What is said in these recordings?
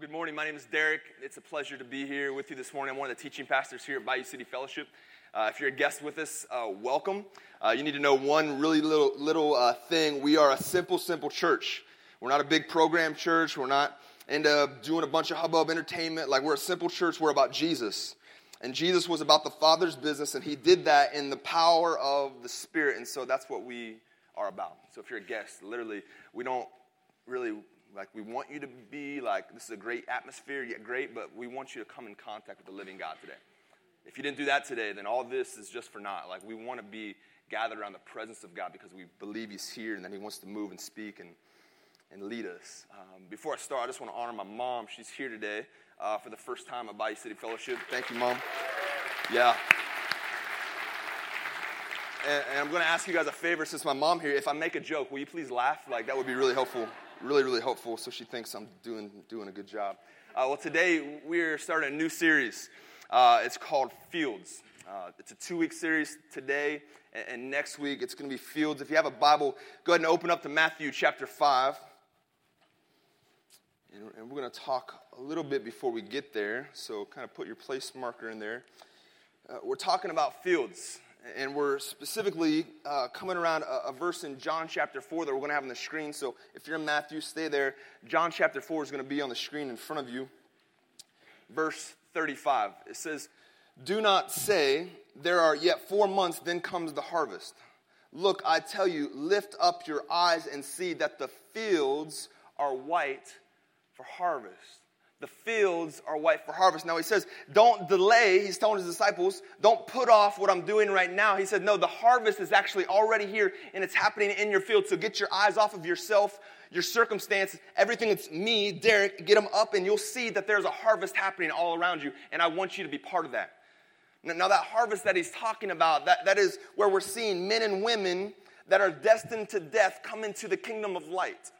Well, good morning. My name is Derek. It's a pleasure to be here with you this morning. I'm one of the teaching pastors here at Bayou City Fellowship. Uh, if you're a guest with us, uh, welcome. Uh, you need to know one really little, little uh, thing. We are a simple, simple church. We're not a big program church. We're not into doing a bunch of hubbub entertainment. Like, we're a simple church. We're about Jesus. And Jesus was about the Father's business, and He did that in the power of the Spirit. And so that's what we are about. So if you're a guest, literally, we don't really like, we want you to be like, this is a great atmosphere, yet great, but we want you to come in contact with the living God today. If you didn't do that today, then all this is just for naught. Like, we want to be gathered around the presence of God because we believe He's here and that He wants to move and speak and, and lead us. Um, before I start, I just want to honor my mom. She's here today uh, for the first time at Bayou City Fellowship. Thank you, Mom. Yeah. And, and I'm going to ask you guys a favor since my mom here. If I make a joke, will you please laugh? Like, that would be really helpful really, really helpful. So she thinks I'm doing, doing a good job. Uh, well, today we're starting a new series. Uh, it's called Fields. Uh, it's a two week series today, and, and next week it's going to be Fields. If you have a Bible, go ahead and open up to Matthew chapter 5. And, and we're going to talk a little bit before we get there, so kind of put your place marker in there. Uh, we're talking about fields and we're specifically uh, coming around a, a, verse in John chapter 4 that we're going to have on the screen. So if you're in Matthew, stay there. John chapter 4 is going to be on the screen in front of you. Verse 35. It says, Do not say, There are yet four months, then comes the harvest. Look, I tell you, lift up your eyes and see that the fields are white for harvest the fields are white for harvest. Now he says, don't delay. He's telling his disciples, don't put off what I'm doing right now. He said, no, the harvest is actually already here and it's happening in your field. So get your eyes off of yourself, your circumstances, everything that's me, Derek, get them up and you'll see that there's a harvest happening all around you. And I want you to be part of that. Now, that harvest that he's talking about, that, that is where we're seeing men and women that are destined to death come into the kingdom of light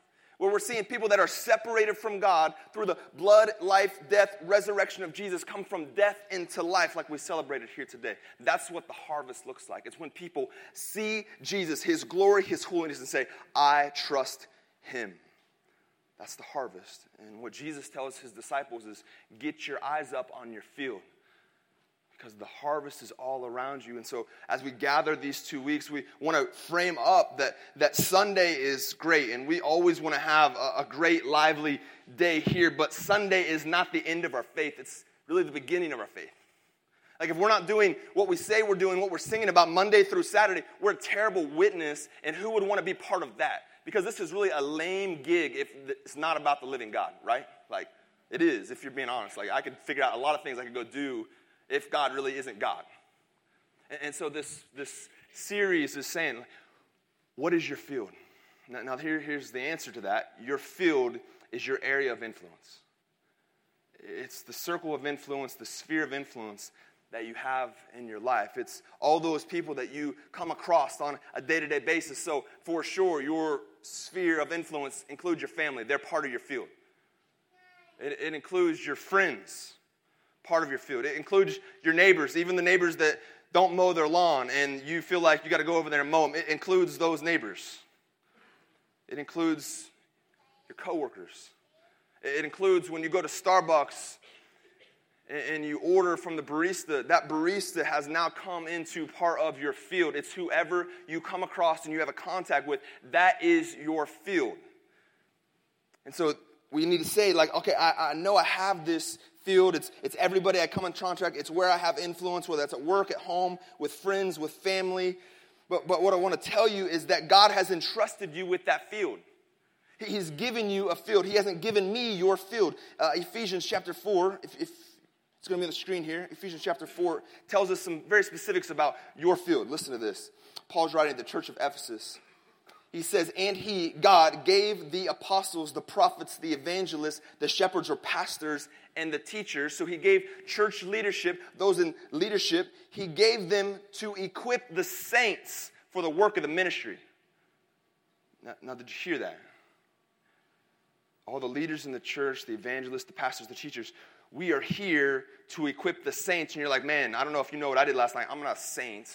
where we're seeing people that are separated from God through the blood, life, death, resurrection of Jesus come from death into life, like we celebrated here today. That's what the harvest looks like. It's when people see Jesus, His glory, His holiness, and say, I trust Him. That's the harvest. And what Jesus tells His disciples is get your eyes up on your field because the harvest is all around you. And so, as we gather these two weeks, we want to frame up that, that Sunday is great, and we always want to have a, a great, lively day here. But Sunday is not the end of our faith, it's really the beginning of our faith. Like, if we're not doing what we say we're doing, what we're singing about Monday through Saturday, we're a terrible witness, and who would want to be part of that? Because this is really a lame gig if it's not about the living God, right? Like, it is, if you're being honest. Like, I could figure out a lot of things I could go do if God really isn't God. And, and so this, this series is saying, what is your field? Now, now here, here's the answer to that. Your field is your area of influence. It's the circle of influence, the sphere of influence that you have in your life. It's all those people that you come across on a day to day basis. So, for sure, your sphere of influence includes your family, they're part of your field. It, it includes your friends, part of your field. It includes your neighbors, even the neighbors that don't mow their lawn and you feel like you got to go over there and mow them. It includes those neighbors. It includes your coworkers. It includes when you go to Starbucks and you order from the barista, that barista has now come into part of your field. It's whoever you come across and you have a contact with, that is your field. And so we need to say, like, okay, I, I know I have this field. It's, it's everybody I come in contact. It's where I have influence, whether that's at work, at home, with friends, with family. But, but what I want to tell you is that God has entrusted you with that field. He's given you a field. He hasn't given me your field. Uh, Ephesians chapter 4, if, if it's going to be on the screen here. Ephesians chapter 4 tells us some very specifics about your field. Listen to this. Paul's writing the church of Ephesus he says, and he, God, gave the apostles, the prophets, the evangelists, the shepherds or pastors, and the teachers. So he gave church leadership, those in leadership, he gave them to equip the saints for the work of the ministry. Now, now did you hear that? All the leaders in the church, the evangelists, the pastors, the teachers, we are here to equip the saints. And you're like, man, I don't know if you know what I did last night. I'm not a saint.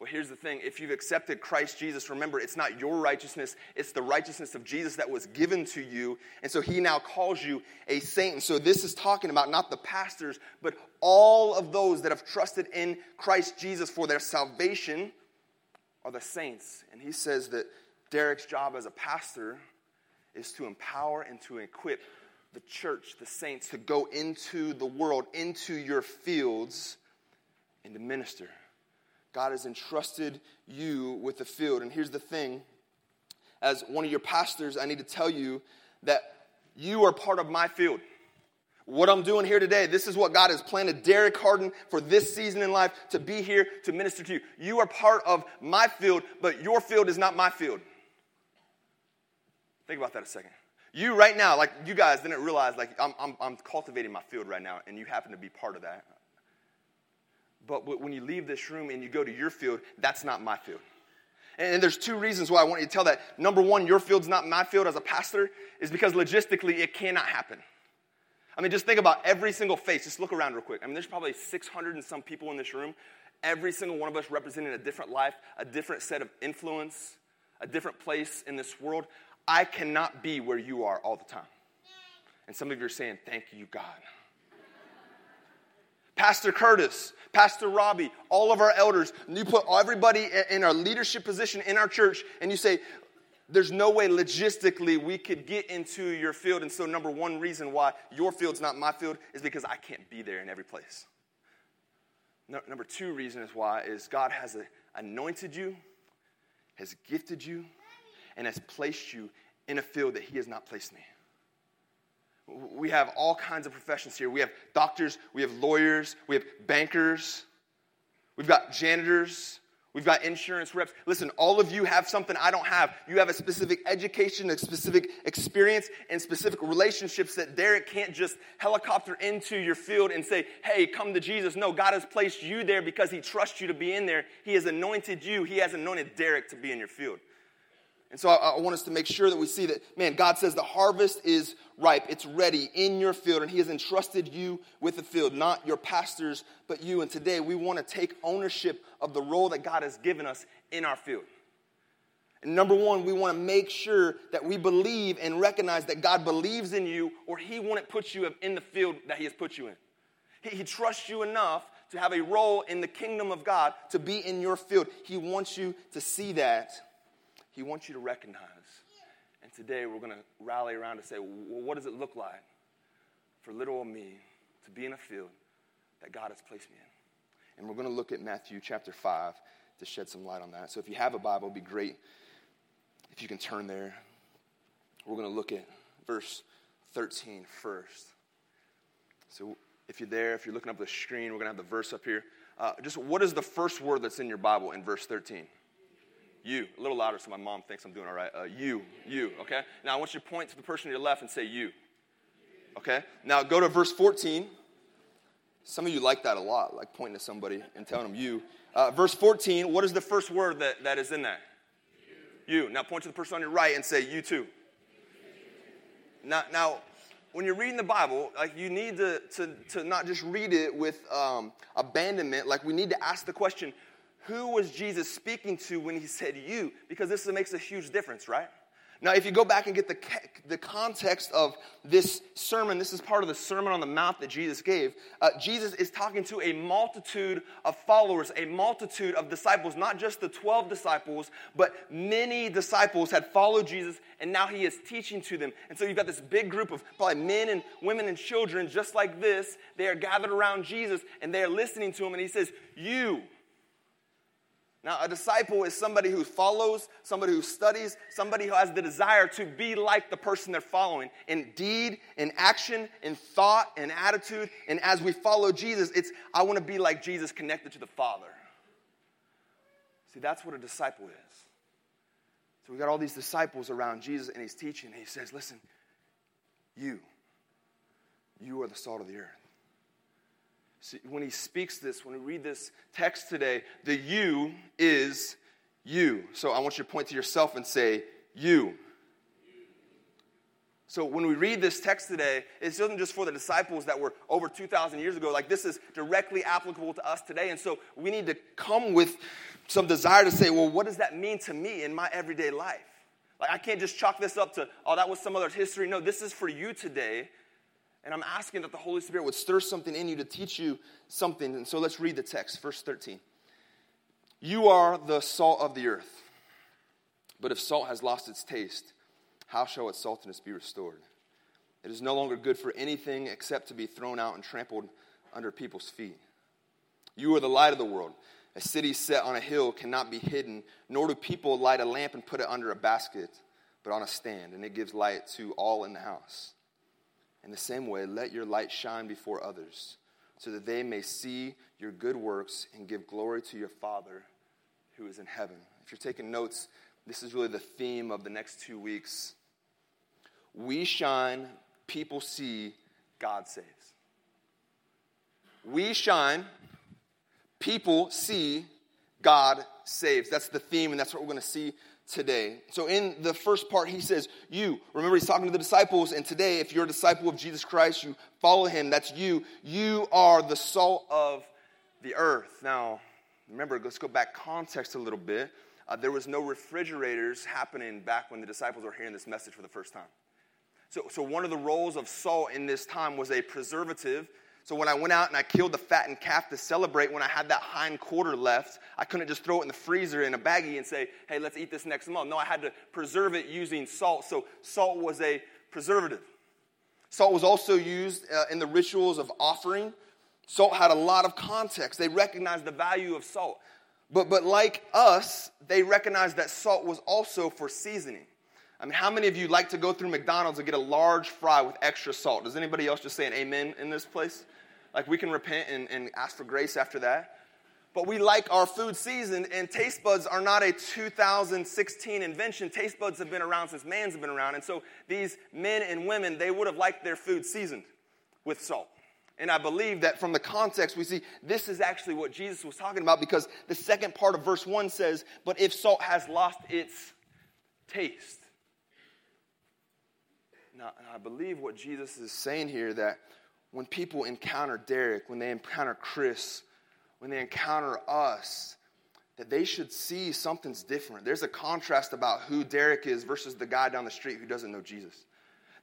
Well, here's the thing if you've accepted Christ Jesus, remember, it's not your righteousness, it's the righteousness of Jesus that was given to you. And so he now calls you a saint. And so this is talking about not the pastors, but all of those that have trusted in Christ Jesus for their salvation are the saints. And he says that Derek's job as a pastor is to empower and to equip the church, the saints, to go into the world, into your fields, and to minister. God has entrusted you with the field. And here's the thing as one of your pastors, I need to tell you that you are part of my field. What I'm doing here today, this is what God has planted Derek Harden for this season in life to be here to minister to you. You are part of my field, but your field is not my field. Think about that a second. You right now, like you guys didn't realize, like I'm, I'm, I'm cultivating my field right now, and you happen to be part of that. But when you leave this room and you go to your field, that's not my field. And there's two reasons why I want you to tell that. Number one, your field's not my field as a pastor, is because logistically it cannot happen. I mean, just think about every single face. Just look around real quick. I mean, there's probably 600 and some people in this room. Every single one of us representing a different life, a different set of influence, a different place in this world. I cannot be where you are all the time. And some of you are saying, Thank you, God. Pastor Curtis, Pastor Robbie, all of our elders, you put everybody in our leadership position in our church, and you say, there's no way logistically we could get into your field. And so, number one reason why your field's not my field is because I can't be there in every place. No, number two reason is why is God has anointed you, has gifted you, and has placed you in a field that He has not placed me. We have all kinds of professions here. We have doctors, we have lawyers, we have bankers, we've got janitors, we've got insurance reps. Listen, all of you have something I don't have. You have a specific education, a specific experience, and specific relationships that Derek can't just helicopter into your field and say, hey, come to Jesus. No, God has placed you there because He trusts you to be in there. He has anointed you, He has anointed Derek to be in your field. And so I, I, want us to make sure that we see that, man, God says the harvest is ripe, it's ready in your field, and He has entrusted you with the field, not your pastors, but you. And today we want to take ownership of the role that God has given us in our field. And number one, we want to make sure that we believe and recognize that God believes in you, or He wouldn't put you in the field that He has put you in. He, he trusts you enough to have a role in the kingdom of God to be in your field. He wants you to see that he wants you to recognize. And today we're going to rally around to say, well, what does it look like for little old me to be in a field that God has placed me in? And we're going to look at Matthew chapter 5 to shed some light on that. So if you have a Bible, it'd be great if you can turn there. We're going to look at verse 13 first. So if you're there, if you're looking up the screen, we're going to have the verse up here. Uh, just what is the first word that's in your Bible in verse 13? You. A little louder so my mom thinks I'm doing all right. Uh, you. You. Okay? Now I want you to point to the person to your left and say you. Okay? Now go to verse 14. Some of you like that a lot, like pointing to somebody and telling them you. Uh, verse 14, what is the first word that, that is in that? You. you. Now point to the person on your right and say you too. Now, now when you're reading the Bible, like you need to, to, to not just read it with um, abandonment, like we need to ask the question, who was Jesus speaking to when he said you? Because this makes a huge difference, right? Now, if you go back and get the, the context of this sermon, this is part of the Sermon on the Mount that Jesus gave. Uh, Jesus is talking to a multitude of followers, a multitude of disciples, not just the 12 disciples, but many disciples had followed Jesus, and now he is teaching to them. And so you've got this big group of probably men and women and children just like this. They are gathered around Jesus, and they are listening to him, and he says, You now, a disciple is somebody who follows, somebody who studies, somebody who has the desire to be like the person they're following in deed, in action, in thought, in attitude. And as we follow Jesus, it's, I want to be like Jesus connected to the Father. See, that's what a disciple is. So we got all these disciples around Jesus, and he's teaching, and he says, Listen, you, you are the salt of the earth. When he speaks this, when we read this text today, the you is you. So I want you to point to yourself and say, you. So when we read this text today, it isn't just for the disciples that were over 2,000 years ago. Like this is directly applicable to us today. And so we need to come with some desire to say, well, what does that mean to me in my everyday life? Like I can't just chalk this up to, oh, that was some other history. No, this is for you today. And I'm asking that the Holy Spirit would stir something in you to teach you something. And so let's read the text, verse 13. You are the salt of the earth. But if salt has lost its taste, how shall its saltiness be restored? It is no longer good for anything except to be thrown out and trampled under people's feet. You are the light of the world. A city set on a hill cannot be hidden, nor do people light a lamp and put it under a basket, but on a stand, and it gives light to all in the house. In the same way, let your light shine before others, so that they may see your good works and give glory to your Father who is in heaven. If you're taking notes, this is really the theme of the next two weeks. We shine, people see, God saves. We shine, people see, God saves. That's the theme, and that's what we're going to see today. So, in the first part, he says, You. Remember, he's talking to the disciples, and today, if you're a disciple of Jesus Christ, you follow him, that's you. You are the salt of the earth. Now, remember, let's go back context a little bit. Uh, there was no refrigerators happening back when the disciples were hearing this message for the first time. So, so one of the roles of salt in this time was a preservative. So when I went out and I killed the fattened calf to celebrate, when I had that hind quarter left, I couldn't just throw it in the freezer in a baggie and say, hey, let's eat this next month. No, I had to preserve it using salt. So salt was a preservative. Salt was also used uh, in the rituals of offering. Salt had a lot of context. They recognized the value of salt. But, but like us, they recognized that salt was also for seasoning. I mean, how many of you like to go through McDonald's and get a large fry with extra salt? Does anybody else just say an amen in this place? Like we can repent and, and ask for grace after that. But we like our food seasoned, and taste buds are not a 2016 invention. Taste buds have been around since man's been around. And so these men and women, they would have liked their food seasoned with salt. And I believe that from the context, we see this is actually what Jesus was talking about because the second part of verse 1 says, But if salt has lost its taste. Now, I believe what Jesus is saying here that when people encounter Derek, when they encounter Chris, when they encounter us, that they should see something's different. There's a contrast about who Derek is versus the guy down the street who doesn't know Jesus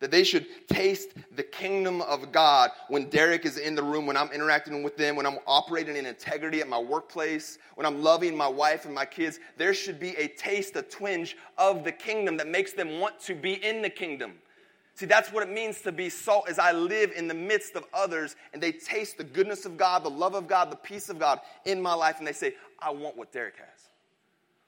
that they should taste the kingdom of God when Derek is in the room, when I'm interacting with them, when I'm operating in integrity at my workplace, when I'm loving my wife and my kids. There should be a taste, a twinge of the kingdom that makes them want to be in the kingdom. See, that's what it means to be salt as I live in the midst of others and they taste the goodness of God, the love of God, the peace of God in my life, and they say, I want what Derek has.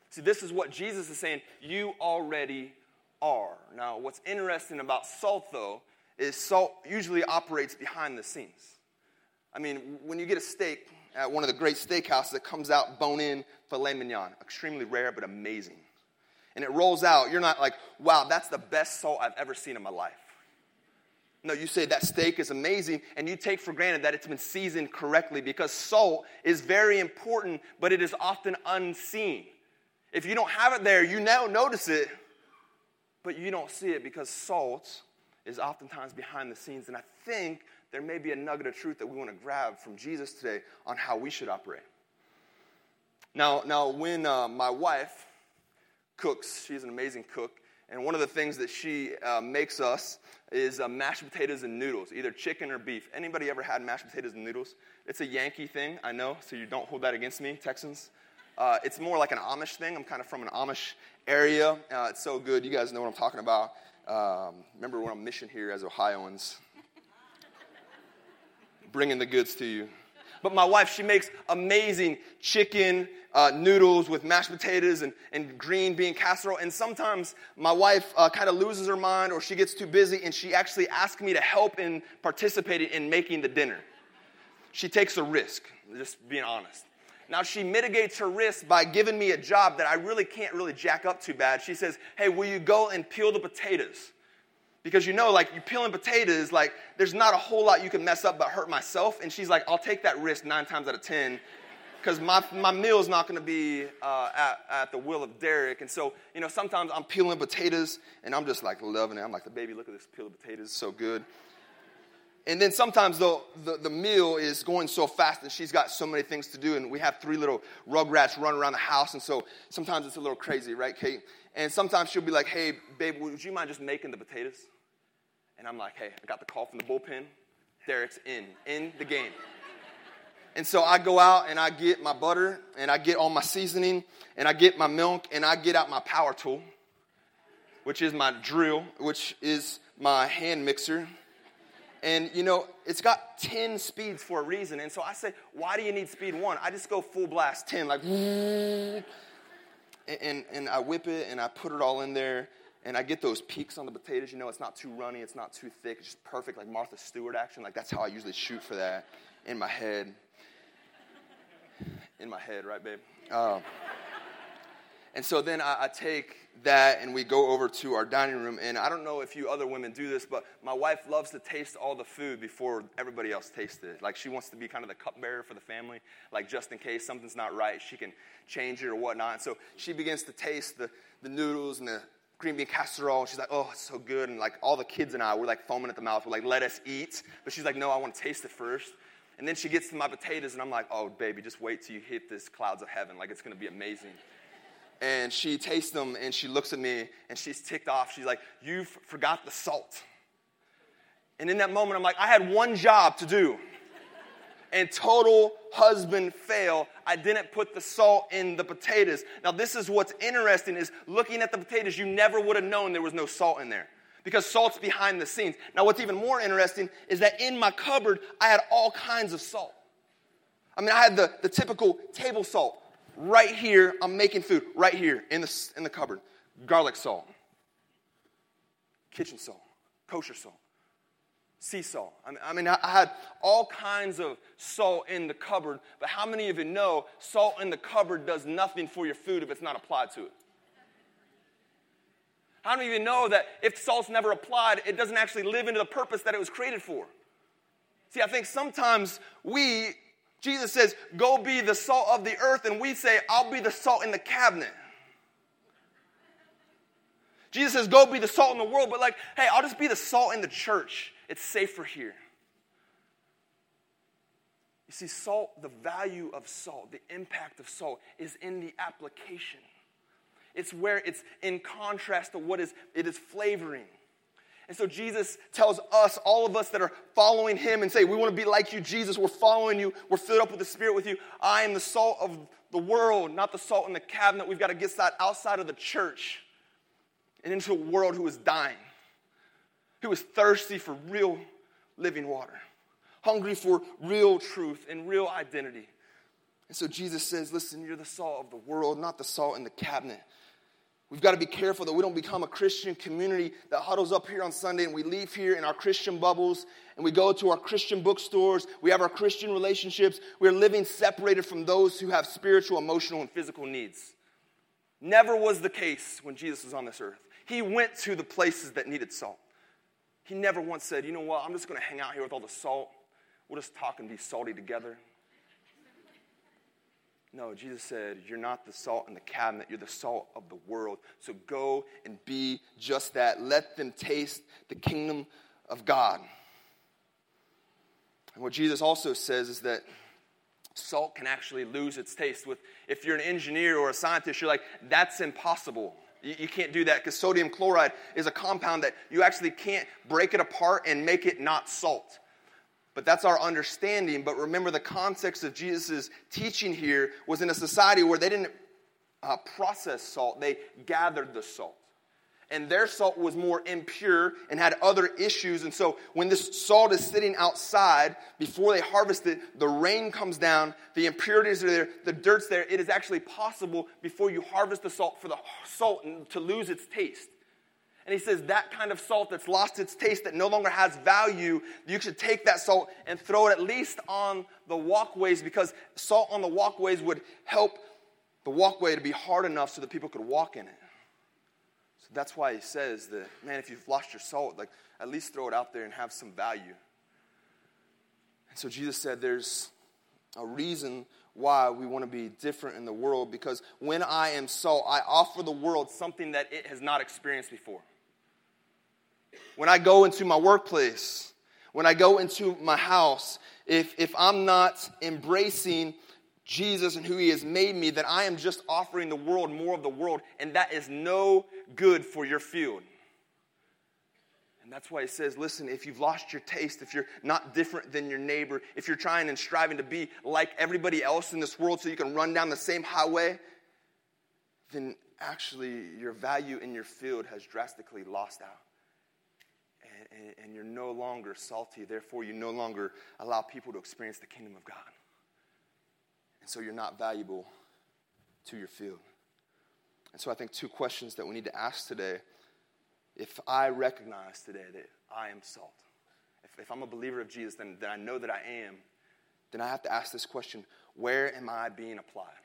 See, this is what Jesus is saying. You already are. Now, what's interesting about salt, though, is salt usually operates behind the scenes. I mean, when you get a steak at one of the great steakhouses, it comes out bone in filet mignon, extremely rare but amazing. And it rolls out, you're not like, wow, that's the best salt I've ever seen in my life. No, you say that steak is amazing, and you take for granted that it's been seasoned correctly because salt is very important, but it is often unseen. If you don't have it there, you now notice it, but you don't see it because salt is oftentimes behind the scenes. And I think there may be a nugget of truth that we want to grab from Jesus today on how we should operate. Now, now when uh, my wife cooks, she's an amazing cook, and one of the things that she uh, makes us is uh, mashed potatoes and noodles, either chicken or beef. Anybody ever had mashed potatoes and noodles? It's a Yankee thing, I know, so you don't hold that against me, Texans. Uh, it's more like an Amish thing. I'm kind of from an Amish area. Uh, it's so good. You guys know what I'm talking about. Um, remember when I'm mission here as Ohioans, bringing the goods to you. But my wife, she makes amazing chicken uh, noodles with mashed potatoes and, and green bean casserole. And sometimes my wife uh, kind of loses her mind or she gets too busy and she actually asks me to help in participating in making the dinner. She takes a risk, just being honest. Now she mitigates her risk by giving me a job that I really can't really jack up too bad. She says, Hey, will you go and peel the potatoes? Because you know, like you're peeling potatoes, like there's not a whole lot you can mess up but hurt myself. And she's like, I'll take that risk nine times out of ten. Because my, my meal's not going to be uh, at, at the will of Derek. And so, you know, sometimes I'm peeling potatoes and I'm just like loving it. I'm like, the baby, look at this peel of potatoes, so good. And then sometimes the, the, the, meal is going so fast and she's got so many things to do. And we have three little rugrats running around the house. And so sometimes it's a little crazy, right, Kate? And sometimes she'll be like, hey, babe, would you mind just making the potatoes? And I'm like, hey, I got the call from the bullpen. Derek's in, in the game. And so I go out and I get my butter and I get all my seasoning and I get my milk and I get out my power tool, which is my drill, which is my hand mixer. And you know, it's got 10 speeds for a reason. And so I say, why do you need speed one? I just go full blast 10, like, and, and, and I whip it and I put it all in there and I get those peaks on the potatoes. You know, it's not too runny, it's not too thick, it's just perfect, like Martha Stewart action. Like that's how I usually shoot for that in my head. In my head, right, babe? Um, and so then I, I, take that and we go over to our dining room. And I don't know if you other women do this, but my wife loves to taste all the food before everybody else tastes it. Like she wants to be kind of the cupbearer for the family, like just in case something's not right, she can change it or whatnot. And so she begins to taste the, the noodles and the green bean casserole. And she's like, oh, it's so good. And like all the kids and I, we're like foaming at the mouth. We're like, let us eat. But she's like, no, I want to taste it first. And then she gets to my potatoes, and I'm like, oh, baby, just wait till you hit this clouds of heaven. Like, it's to be amazing and she tastes them and she looks at me and she's ticked off. She's like, You forgot the salt. And in that moment, I'm like, I had one job to do. And total husband fail. I didn't put the salt in the potatoes. Now, this is what's interesting is looking at the potatoes, you never would have known there was no salt in there because salt's behind the scenes. Now, what's even more interesting is that in my cupboard, I had all kinds of salt. I mean, I had the, the typical table salt, right here, I'm making food, right here in the, in the cupboard. Garlic salt, kitchen salt, kosher salt, sea salt. I mean, I, mean, I had all kinds of salt in the cupboard, but how many of you know salt in the cupboard does nothing for your food if it's not applied to it? How many of even know that if salt's never applied, it doesn't actually live into the purpose that it was created for? See, I think sometimes we Jesus says, Go be the salt of the earth, and we say, I'll be the salt in the cabinet. Jesus says, Go be the salt in the world, but like, hey, I'll just be the salt in the church. It's safer here. You see, salt, the value of salt, the impact of salt is in the application. It's where it's in contrast to what is it is flavoring. And so Jesus tells us, all of us that are following him and say, We want to be like you, Jesus. We're following you. We're filled up with the Spirit with you. I am the salt of the world, not the salt in the cabinet. We've got to get outside of the church and into a world who is dying, who is thirsty for real living water, hungry for real truth and real identity. And so Jesus says, Listen, you're the salt of the world, not the salt in the cabinet. We've got to be careful that we don't become a Christian community that huddles up here on Sunday and we leave here in our Christian bubbles and we go to our Christian bookstores. We have our Christian relationships. We're living separated from those who have spiritual, emotional, and physical needs. Never was the case when Jesus was on this earth. He went to the places that needed salt. He never once said, you know what, I'm just going to hang out here with all the salt. We'll just talk and be salty together. No, Jesus said, You're not the salt in the cabinet, you're the salt of the world. So go and be just that. Let them taste the kingdom of God. And what Jesus also says is that salt can actually lose its taste. With if you're an engineer or a scientist, you're like, that's impossible. You, you can't do that because sodium chloride is a compound that you actually can't break it apart and make it not salt. But that's our understanding. But remember, the context of Jesus' teaching here was in a society where they didn't uh, process salt, they gathered the salt. And their salt was more impure and had other issues. And so, when this salt is sitting outside before they harvest it, the rain comes down, the impurities are there, the dirt's there. It is actually possible before you harvest the salt for the salt to lose its taste. And he says that kind of salt that's lost its taste, that no longer has value, you should take that salt and throw it at least on the walkways because salt on the walkways would help the walkway to be hard enough so that people could walk in it. So that's why he says that, man, if you've lost your salt, like at least throw it out there and have some value. And so Jesus said there's a reason why we want to be different in the world because when I am salt, I offer the world something that it has not experienced before. When I go into my workplace, when I go into my house, if, if I'm not embracing Jesus and who He has made me, then I am just offering the world more of the world, and that is no good for your field. And that's why he says, listen, if you've lost your taste, if you're not different than your neighbor, if you're trying and striving to be like everybody else in this world so you can run down the same highway, then actually your value in your field has drastically lost out. And, and, you're no longer salty. Therefore, you no longer allow people to experience the kingdom of God. And so you're not valuable to your field. And so I think two questions that we need to ask today if I recognize today that I am salt, if, if I'm a believer of Jesus, then, then I know that I am, then I have to ask this question where am I being applied?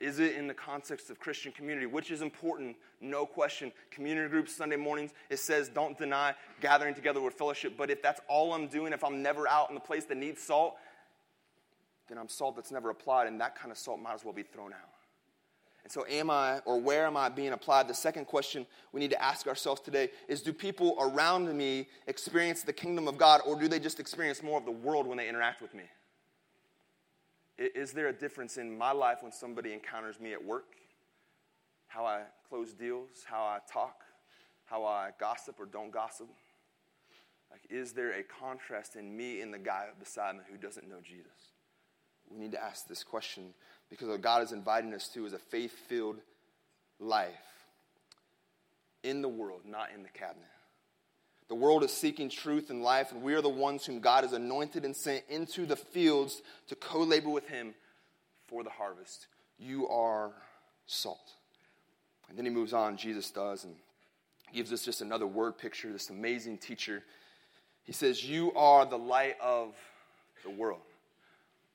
Is it in the context of Christian community, which is important, no question. Community groups, Sunday mornings, it says don't deny gathering together with fellowship. But if that's all I'm doing, if I'm never out in the place that needs salt, then I'm salt that's never applied, and that kind of salt might as well be thrown out. And so, am I or where am I being applied? The second question we need to ask ourselves today is Do people around me experience the kingdom of God, or do they just experience more of the world when they interact with me? Is there a difference in my life when somebody encounters me at work? How I close deals, how I talk, how I gossip or don't gossip? Like, is there a contrast in me and the guy beside me who doesn't know Jesus? We need to ask this question because what God is inviting us to is a faith filled life in the world, not in the cabinet. The world is seeking truth and life, and we are the ones whom God has anointed and sent into the fields to co labor with Him for the harvest. You are salt. And then he moves on, Jesus does, and gives us just another word picture, this amazing teacher. He says, You are the light of the world.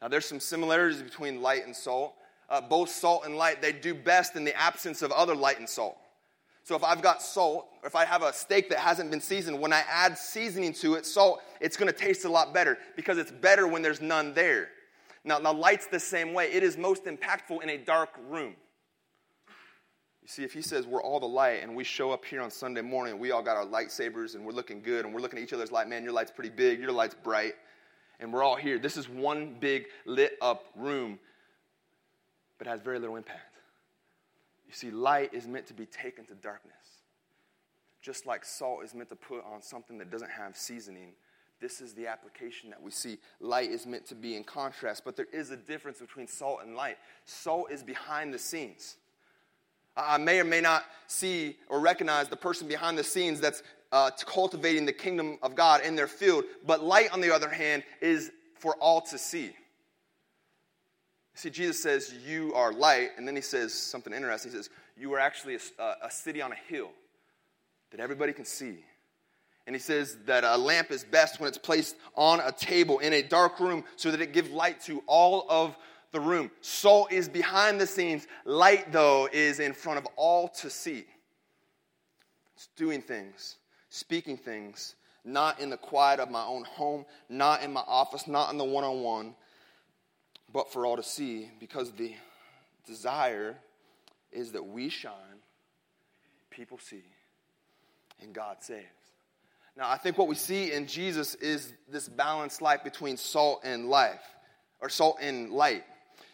Now, there's some similarities between light and salt. Uh, both salt and light, they do best in the absence of other light and salt. So if I've got salt, or if I have a steak that hasn't been seasoned, when I add seasoning to it, salt, it's going to taste a lot better because it's better when there's none there. Now, now, light's the same way. It is most impactful in a dark room. You see, if he says we're all the light and we show up here on Sunday morning, we all got our lightsabers and we're looking good and we're looking at each other's light, man, your light's pretty big, your light's bright and we're all here. This is one big lit up room, but has very little impact. You see, light is meant to be taken to darkness. Just like salt is meant to put on something that doesn't have seasoning, this is the application that we see. Light is meant to be in contrast, but there is a difference between salt and light. Salt is behind the scenes. I may or may not see or recognize the person behind the scenes that's uh, cultivating the kingdom of God in their field. But light, on the other hand, is for all to see. See, Jesus says, You are light, and then he says something interesting. He says, You are actually a, a city on a hill that everybody can see. And he says that a lamp is best when it's placed on a table in a dark room so that it gives light to all of the room. Salt is behind the scenes, light, though, is in front of all to see. It's doing things speaking things, not in the quiet of my own home, not in my office, not in the one on one, but for all to see, because the desire is that we shine, people see, and God saves. Now, I think what we see in Jesus is this balanced life between salt and life, or salt and light.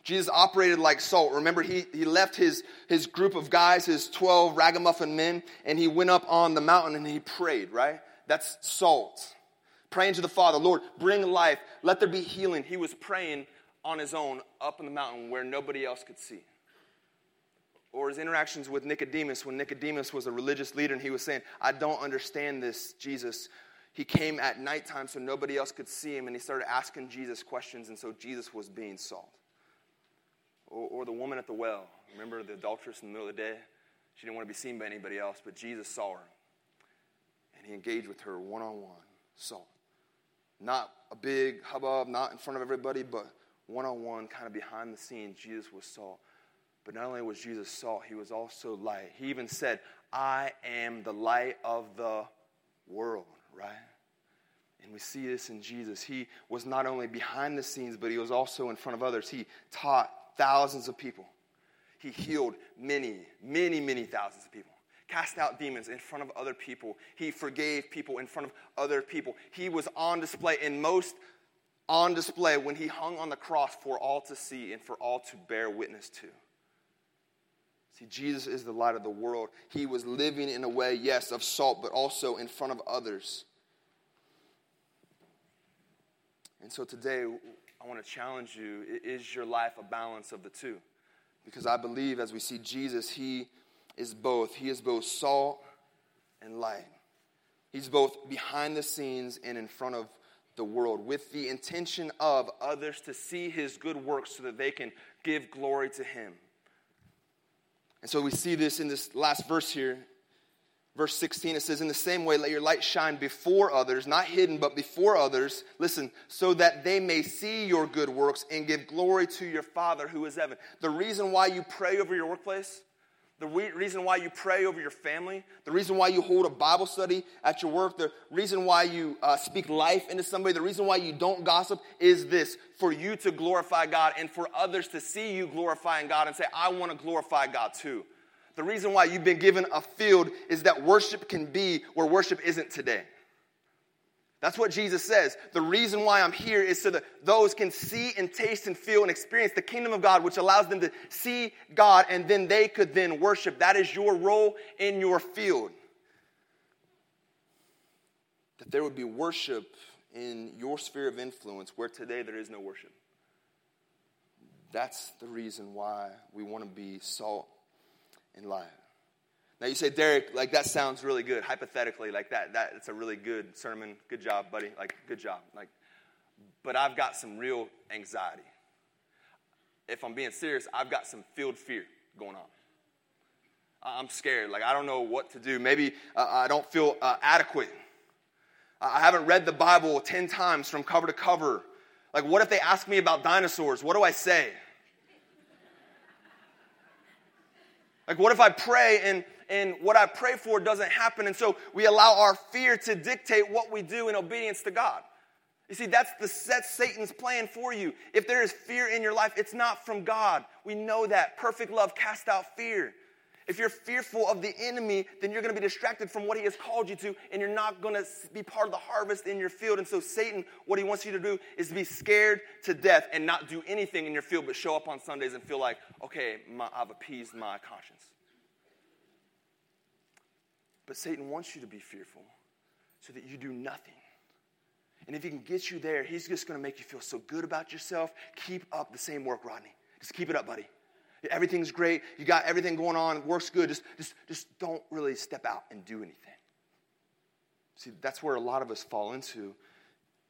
Jesus operated like salt. Remember, he, he left his, his group of guys, his 12 ragamuffin men, and he went up on the mountain and he prayed, right? That's salt. Praying to the Father, Lord, bring life. Let there be healing. He was praying on his own up in the mountain where nobody else could see. Or his interactions with Nicodemus when Nicodemus was a religious leader and he was saying, I don't understand this, Jesus. He came at nighttime so nobody else could see him and he started asking Jesus questions, and so Jesus was being salt. Or, or the woman at the well. Remember the adulteress in the middle of the day? She didn't want to be seen by anybody else, but Jesus saw her. And he engaged with her one on one. Salt. Not a big hubbub, not in front of everybody, but one on one, kind of behind the scenes, Jesus was salt. But not only was Jesus salt, he was also light. He even said, I am the light of the world, right? And we see this in Jesus. He was not only behind the scenes, but he was also in front of others. He taught thousands of people. He healed many, many, many thousands of people. Cast out demons in front of other people. He forgave people in front of other people. He was on display, and most on display when he hung on the cross for all to see and for all to bear witness to. See, Jesus is the light of the world. He was living in a way, yes, of salt, but also in front of others. And so today, I want to challenge you is your life a balance of the two? Because I believe as we see Jesus, he is both. He is both salt and light. He's both behind the scenes and in front of the world with the intention of others to see his good works so that they can give glory to him. And so we see this in this last verse here Verse 16, it says, In the same way, let your light shine before others, not hidden, but before others. Listen, so that they may see your good works and give glory to your Father who is heaven. The reason why you pray over your workplace, the reason why you pray over your family, the reason why you hold a Bible study at your work, the reason why you uh, speak life into somebody, the reason why you don't gossip is this for you to glorify God and for others to see you glorifying God and say, I want to glorify God too. The reason why you've been given a field is that worship can be where worship isn't today. That's what Jesus says. The reason why I'm here is so that those can see and taste and feel and experience the kingdom of God, which allows them to see God and then they could then worship. That is your role in your field. That there would be worship in your sphere of influence where today there is no worship. That's the reason why we want to be salt in life. Now you say, Derek, like that sounds really good. Hypothetically, like that, that it's a really good sermon. Good job, buddy. Like, good job. Like, but I've got some real anxiety. If I'm being serious, I've got some field fear going on. I'm scared. Like, I don't know what to do. Maybe uh, I don't feel uh, adequate. I haven't read the Bible 10 times from cover to cover. Like, what if they ask me about dinosaurs? What do I say? Like, what if I pray and, and what I pray for doesn't happen? And so we allow our fear to dictate what we do in obedience to God. You see, that's the that's Satan's plan for you. If there is fear in your life, it's not from God. We know that. Perfect love casts out fear. If you're fearful of the enemy, then you're going to be distracted from what he has called you to, and you're not going to be part of the harvest in your field. And so, Satan, what he wants you to do is to be scared to death and not do anything in your field, but show up on Sundays and feel like, okay, my, I've appeased my conscience. But Satan wants you to be fearful so that you do nothing. And if he can get you there, he's just going to make you feel so good about yourself. Keep up the same work, Rodney. Just keep it up, buddy. Everything's great. You got everything going on. Works good. Just, just, just don't really step out and do anything. See, that's where a lot of us fall into.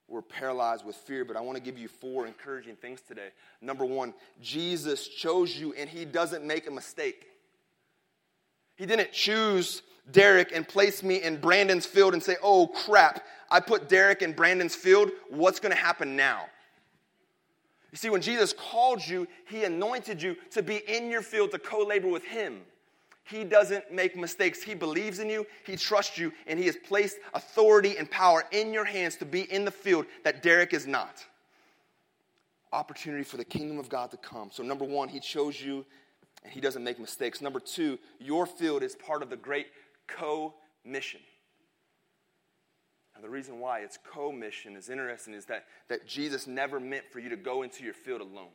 We're paralyzed with fear, but I want to give you four encouraging things today. Number one, Jesus chose you and he doesn't make a mistake. He didn't choose Derek and place me in Brandon's field and say, oh crap, I put Derek in Brandon's field. What's going to happen now? You see, when Jesus called you, he anointed you to be in your field to co labor with him. He doesn't make mistakes. He believes in you, he trusts you, and he has placed authority and power in your hands to be in the field that Derek is not. Opportunity for the kingdom of God to come. So, number one, he chose you and he doesn't make mistakes. Number two, your field is part of the great co mission. Now, the reason why it's co mission is interesting is that, that Jesus never meant for you to go into your field alone.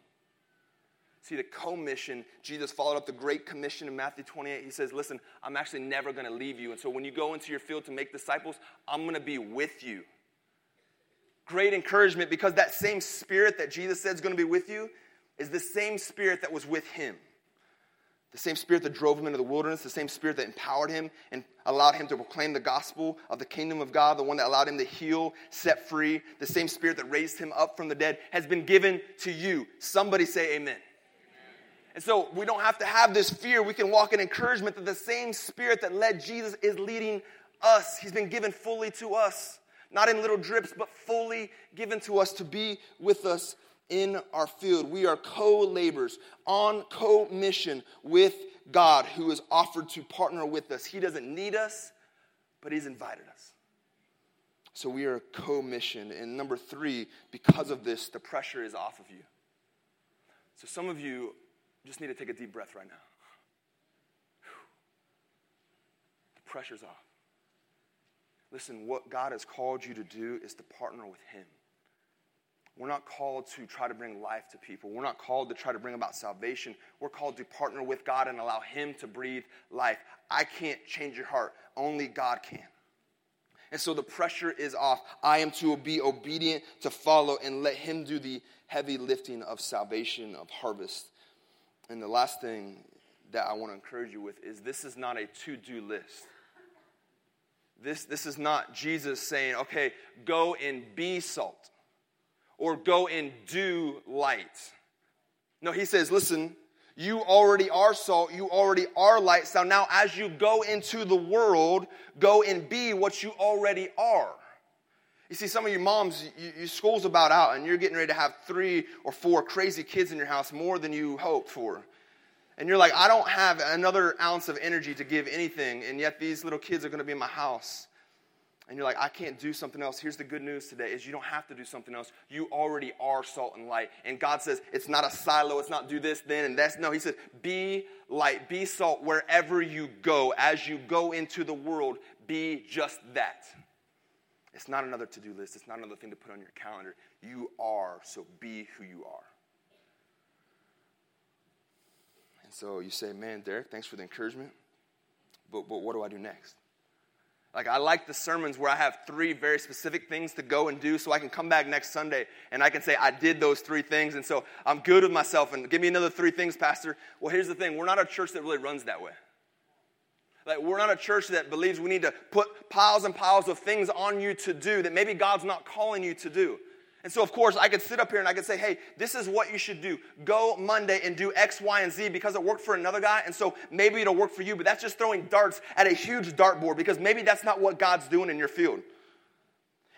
See, the co mission, Jesus followed up the Great Commission in Matthew 28. He says, Listen, I'm actually never going to leave you. And so when you go into your field to make disciples, I'm going to be with you. Great encouragement because that same spirit that Jesus said is going to be with you is the same spirit that was with him. The same spirit that drove him into the wilderness, the same spirit that empowered him and allowed him to proclaim the gospel of the kingdom of God, the one that allowed him to heal, set free, the same spirit that raised him up from the dead has been given to you. Somebody say amen. And so we don't have to have this fear. We can walk in encouragement that the same spirit that led Jesus is leading us. He's been given fully to us, not in little drips, but fully given to us to be with us in our field. We are co laborers on co mission with God who has offered to partner with us. He doesn't need us, but He's invited us. So we are co-mission. And number three, because of this, the pressure is off of you. So some of you just need to take a deep breath right now. The pressure's off. Listen, what God has called you to do is to partner with Him. We're not called to try to bring life to people. We're not called to try to bring about salvation. We're called to partner with God and allow Him to breathe life. I can't change your heart, only God can. And so the pressure is off. I am to be obedient, to follow, and let Him do the heavy lifting of salvation, of harvest. And the last thing that I want to encourage you with is this is not a to do list. This, this is not Jesus saying, okay, go and be salt or go and do light. No, he says, listen, you already are salt, you already are light. So now, as you go into the world, go and be what you already are. You see, some of your moms, you, you school's about out, and you're getting ready to have three or four crazy kids in your house, more than you hoped for. And you're like, I don't have another ounce of energy to give anything, and yet these little kids are going to be in my house and you're like, I can't do something else. Here's the good news today is you don't have to do something else. You already are salt and light. And God says it's not a silo, it's not do this, then, and that's no. He says, be light, be salt wherever you go. As you go into the world, be just that. It's not another to-do list, it's not another thing to put on your calendar. You are, so be who you are. And so you say, Man, Derek, thanks for the encouragement. But, but what do I do next? Like, I like the sermons where I have three very specific things to go and do so I can come back next Sunday and I can say, I did those three things. And so I'm good with myself and give me another three things, Pastor. Well, here's the thing we're not a church that really runs that way. Like, we're not a church that believes we need to put piles and piles of things on you to do that maybe God's not calling you to do. And so, of course, I could sit up here and I could say, hey, this is what you should do. Go Monday and do X, Y, and Z because it worked for another guy. And so maybe it'll work for you, but that's just throwing darts at a huge dartboard because maybe that's not what God's doing in your field.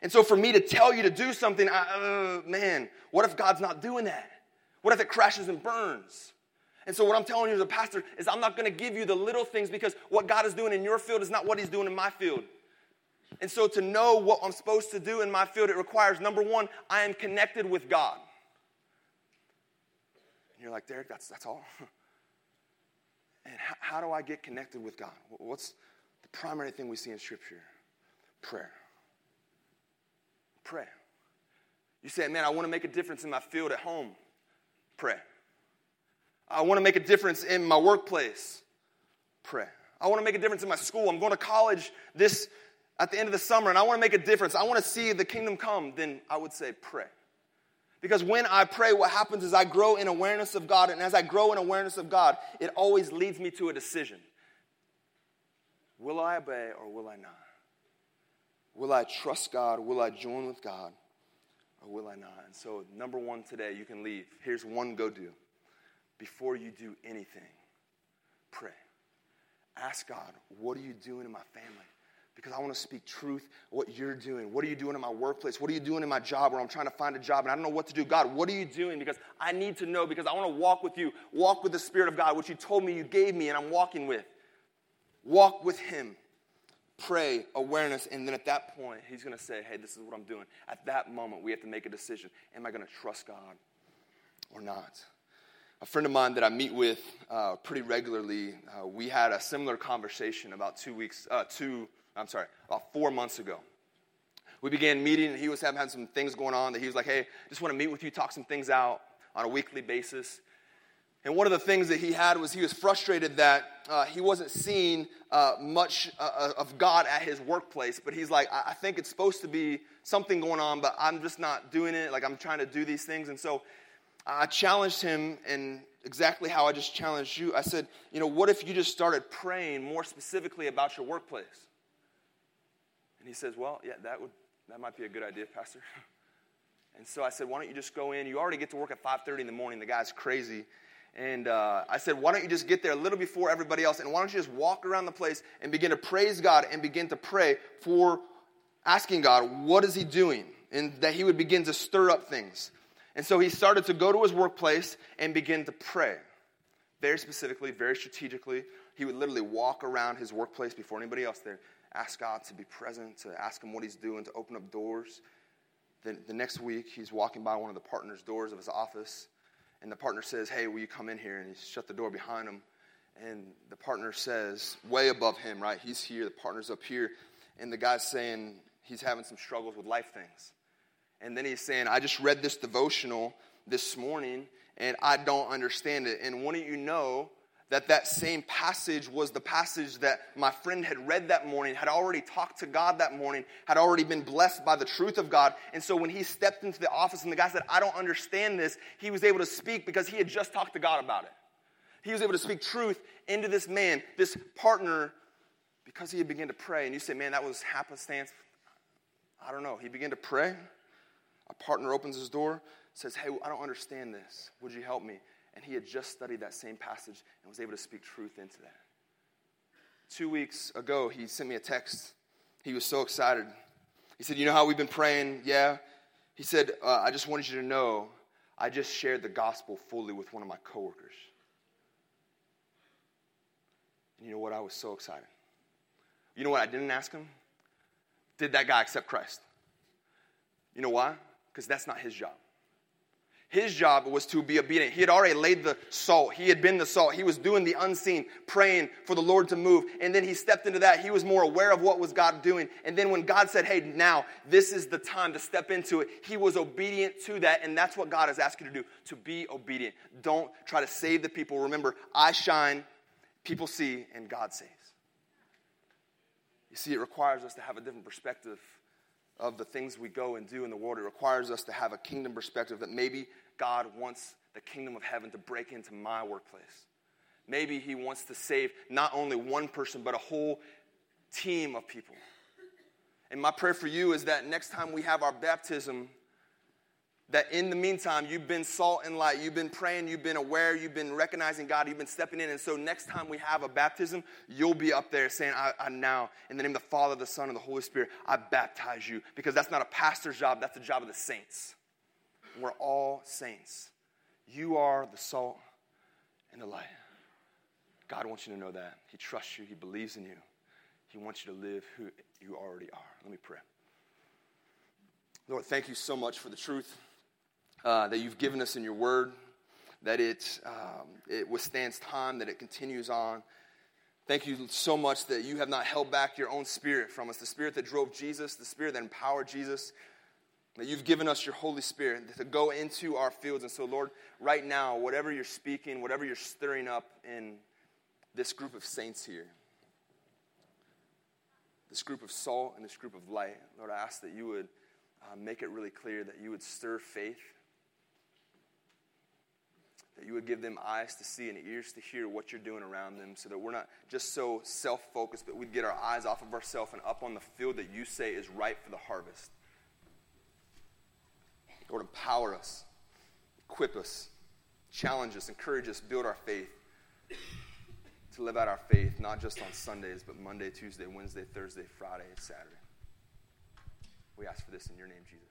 And so, for me to tell you to do something, I, uh, man, what if God's not doing that? What if it crashes and burns? And so, what I'm telling you as a pastor is, I'm not going to give you the little things because what God is doing in your field is not what He's doing in my field. And so, to know what I'm supposed to do in my field, it requires number one, I am connected with God. And you're like, Derek, that's, that's all? And how, how do I get connected with God? What's the primary thing we see in Scripture? Prayer. Pray. You say, man, I want to make a difference in my field at home. Pray. I want to make a difference in my workplace. Pray. I want to make a difference in my school. I'm going to college this at the end of the summer and I want to make a difference, I want to see the kingdom come, then I would say pray. Because when I pray, what happens is I grow in awareness of God, and as I grow in awareness of God, it always leads me to a decision. Will I obey or will I not? Will I trust God? Will I join with God? Or will I not? And so, number one today, you can leave. Here's one go do. Before you do anything, pray. Ask God, what are you doing in my family? Because I want to speak truth, what you're doing. What are you doing in my workplace? What are you doing in my job where I'm trying to find a job and I don't know what to do? God, what are you doing? Because I need to know because I want to walk with you, walk with the Spirit of God, which you told me you gave me and I'm walking with. Walk with Him. Pray, awareness, and then at that point, He's going to say, Hey, this is what I'm doing. At that moment, we have to make a decision. Am I going to trust God or not? a friend of mine that I meet with uh, pretty regularly, uh, we had a similar conversation about two weeks, uh, two I'm sorry, about four months ago. We began meeting, and he was having some things going on that he was like, hey, just want to meet with you, talk some things out on a weekly basis. And one of the things that he had was he was frustrated that uh, he wasn't seeing uh, much uh, uh of God at his workplace. But he's like, I-, I think it's supposed to be something going on, but I'm just not doing it. Like, I'm trying to do these things. And so I challenged him in exactly how I just challenged you. I said, you know, what if you just started praying more specifically about your workplace? He says, Well, yeah, that, would, that might be a good idea, Pastor. And so I said, Why don't you just go in? You already get to work at 5.30 in the morning. The guy's crazy. And uh, I said, Why don't you just get there a little before everybody else? And why don't you just walk around the place and begin to praise God and begin to pray for asking God, What is He doing? And that He would begin to stir up things. And so he started to go to his workplace and begin to pray. Very specifically, very strategically. He would literally walk around his workplace before anybody else there ask God to be present, to ask Him what He's doing, to open up doors. Then the next week, he's walking by one of the partner's doors of his office, and the partner says, Hey, will you come in here? And he shut the door behind him. And the partner says, way above him, right? He's here, the partner's up here. And the guy's saying he's having some struggles with life things. And then he's saying, I just read this devotional this morning and I don't understand it. And wouldn't you know that that same passage was the passage that my friend had read that morning, had already talked to God that morning, had already been blessed by the truth of God. And so when he stepped into the office and the guy said, I don't understand this, he was able to speak because he had just talked to God about it. He was able to speak truth into this man, this partner, because he had begun to pray. And you say, man, that was happenstance. I don't know. He began to pray. A partner opens his door, says, hey, I don't understand this. Would you help me? And he had just studied that same passage and was able to speak truth into that. Two weeks ago, he sent me a text. He was so excited. He said, You know how we've been praying? Yeah. He said, uh, I just wanted you to know I just shared the gospel fully with one of my coworkers. And you know what? I was so excited. You know what I didn't ask him? Did that guy accept Christ? You know why? Because that's not his job. His job was to be obedient. He had already laid the salt. He had been the salt. He was doing the unseen, praying for the Lord to move. And then he stepped into that. He was more aware of what was God doing. And then when God said, "Hey, now this is the time to step into it," he was obedient to that. And that's what God has asked you to do: to be obedient. Don't try to save the people. Remember, I shine, people see, and God saves. You see, it requires us to have a different perspective of the things we go and do in the world. It requires us to have a kingdom perspective that maybe God wants the kingdom of heaven to break into my workplace. Maybe He wants to save not only one person, but a whole team of people. And my prayer for you is that next time we have our baptism, that in the meantime, you've been salt and light. You've been praying, you've been aware, you've been recognizing God, you've been stepping in. And so next time we have a baptism, you'll be up there saying, I, I now, in the name of the Father, the Son, and the Holy Spirit, I baptize you. Because that's not a pastor's job, that's the job of the saints. We're all saints. You are the salt and the light. God wants you to know that. He trusts you, He believes in you. He wants you to live who you already are. Let me pray. Lord, thank you so much for the truth uh, that you've given us in your word, that it, um, it withstands time, that it continues on. Thank you so much that you have not held back your own spirit from us, the spirit that drove Jesus, the spirit that empowered Jesus, that you've given us your Holy Spirit to go into our fields. And so, Lord, right now, whatever you're speaking, whatever you're stirring up in this group of saints here, this group of salt and this group of light, Lord, I ask that you would uh, make it really clear, that you would stir faith that you would give them eyes to see and ears to hear what you're doing around them so that we're not just so self focused, but we'd get our eyes off of ourselves and up on the field that you say is ripe for the harvest. Lord, empower us, equip us, challenge us, encourage us, build our faith to live out our faith, not just on Sundays, but Monday, Tuesday, Wednesday, Thursday, Friday, and Saturday. We ask for this in your name, Jesus.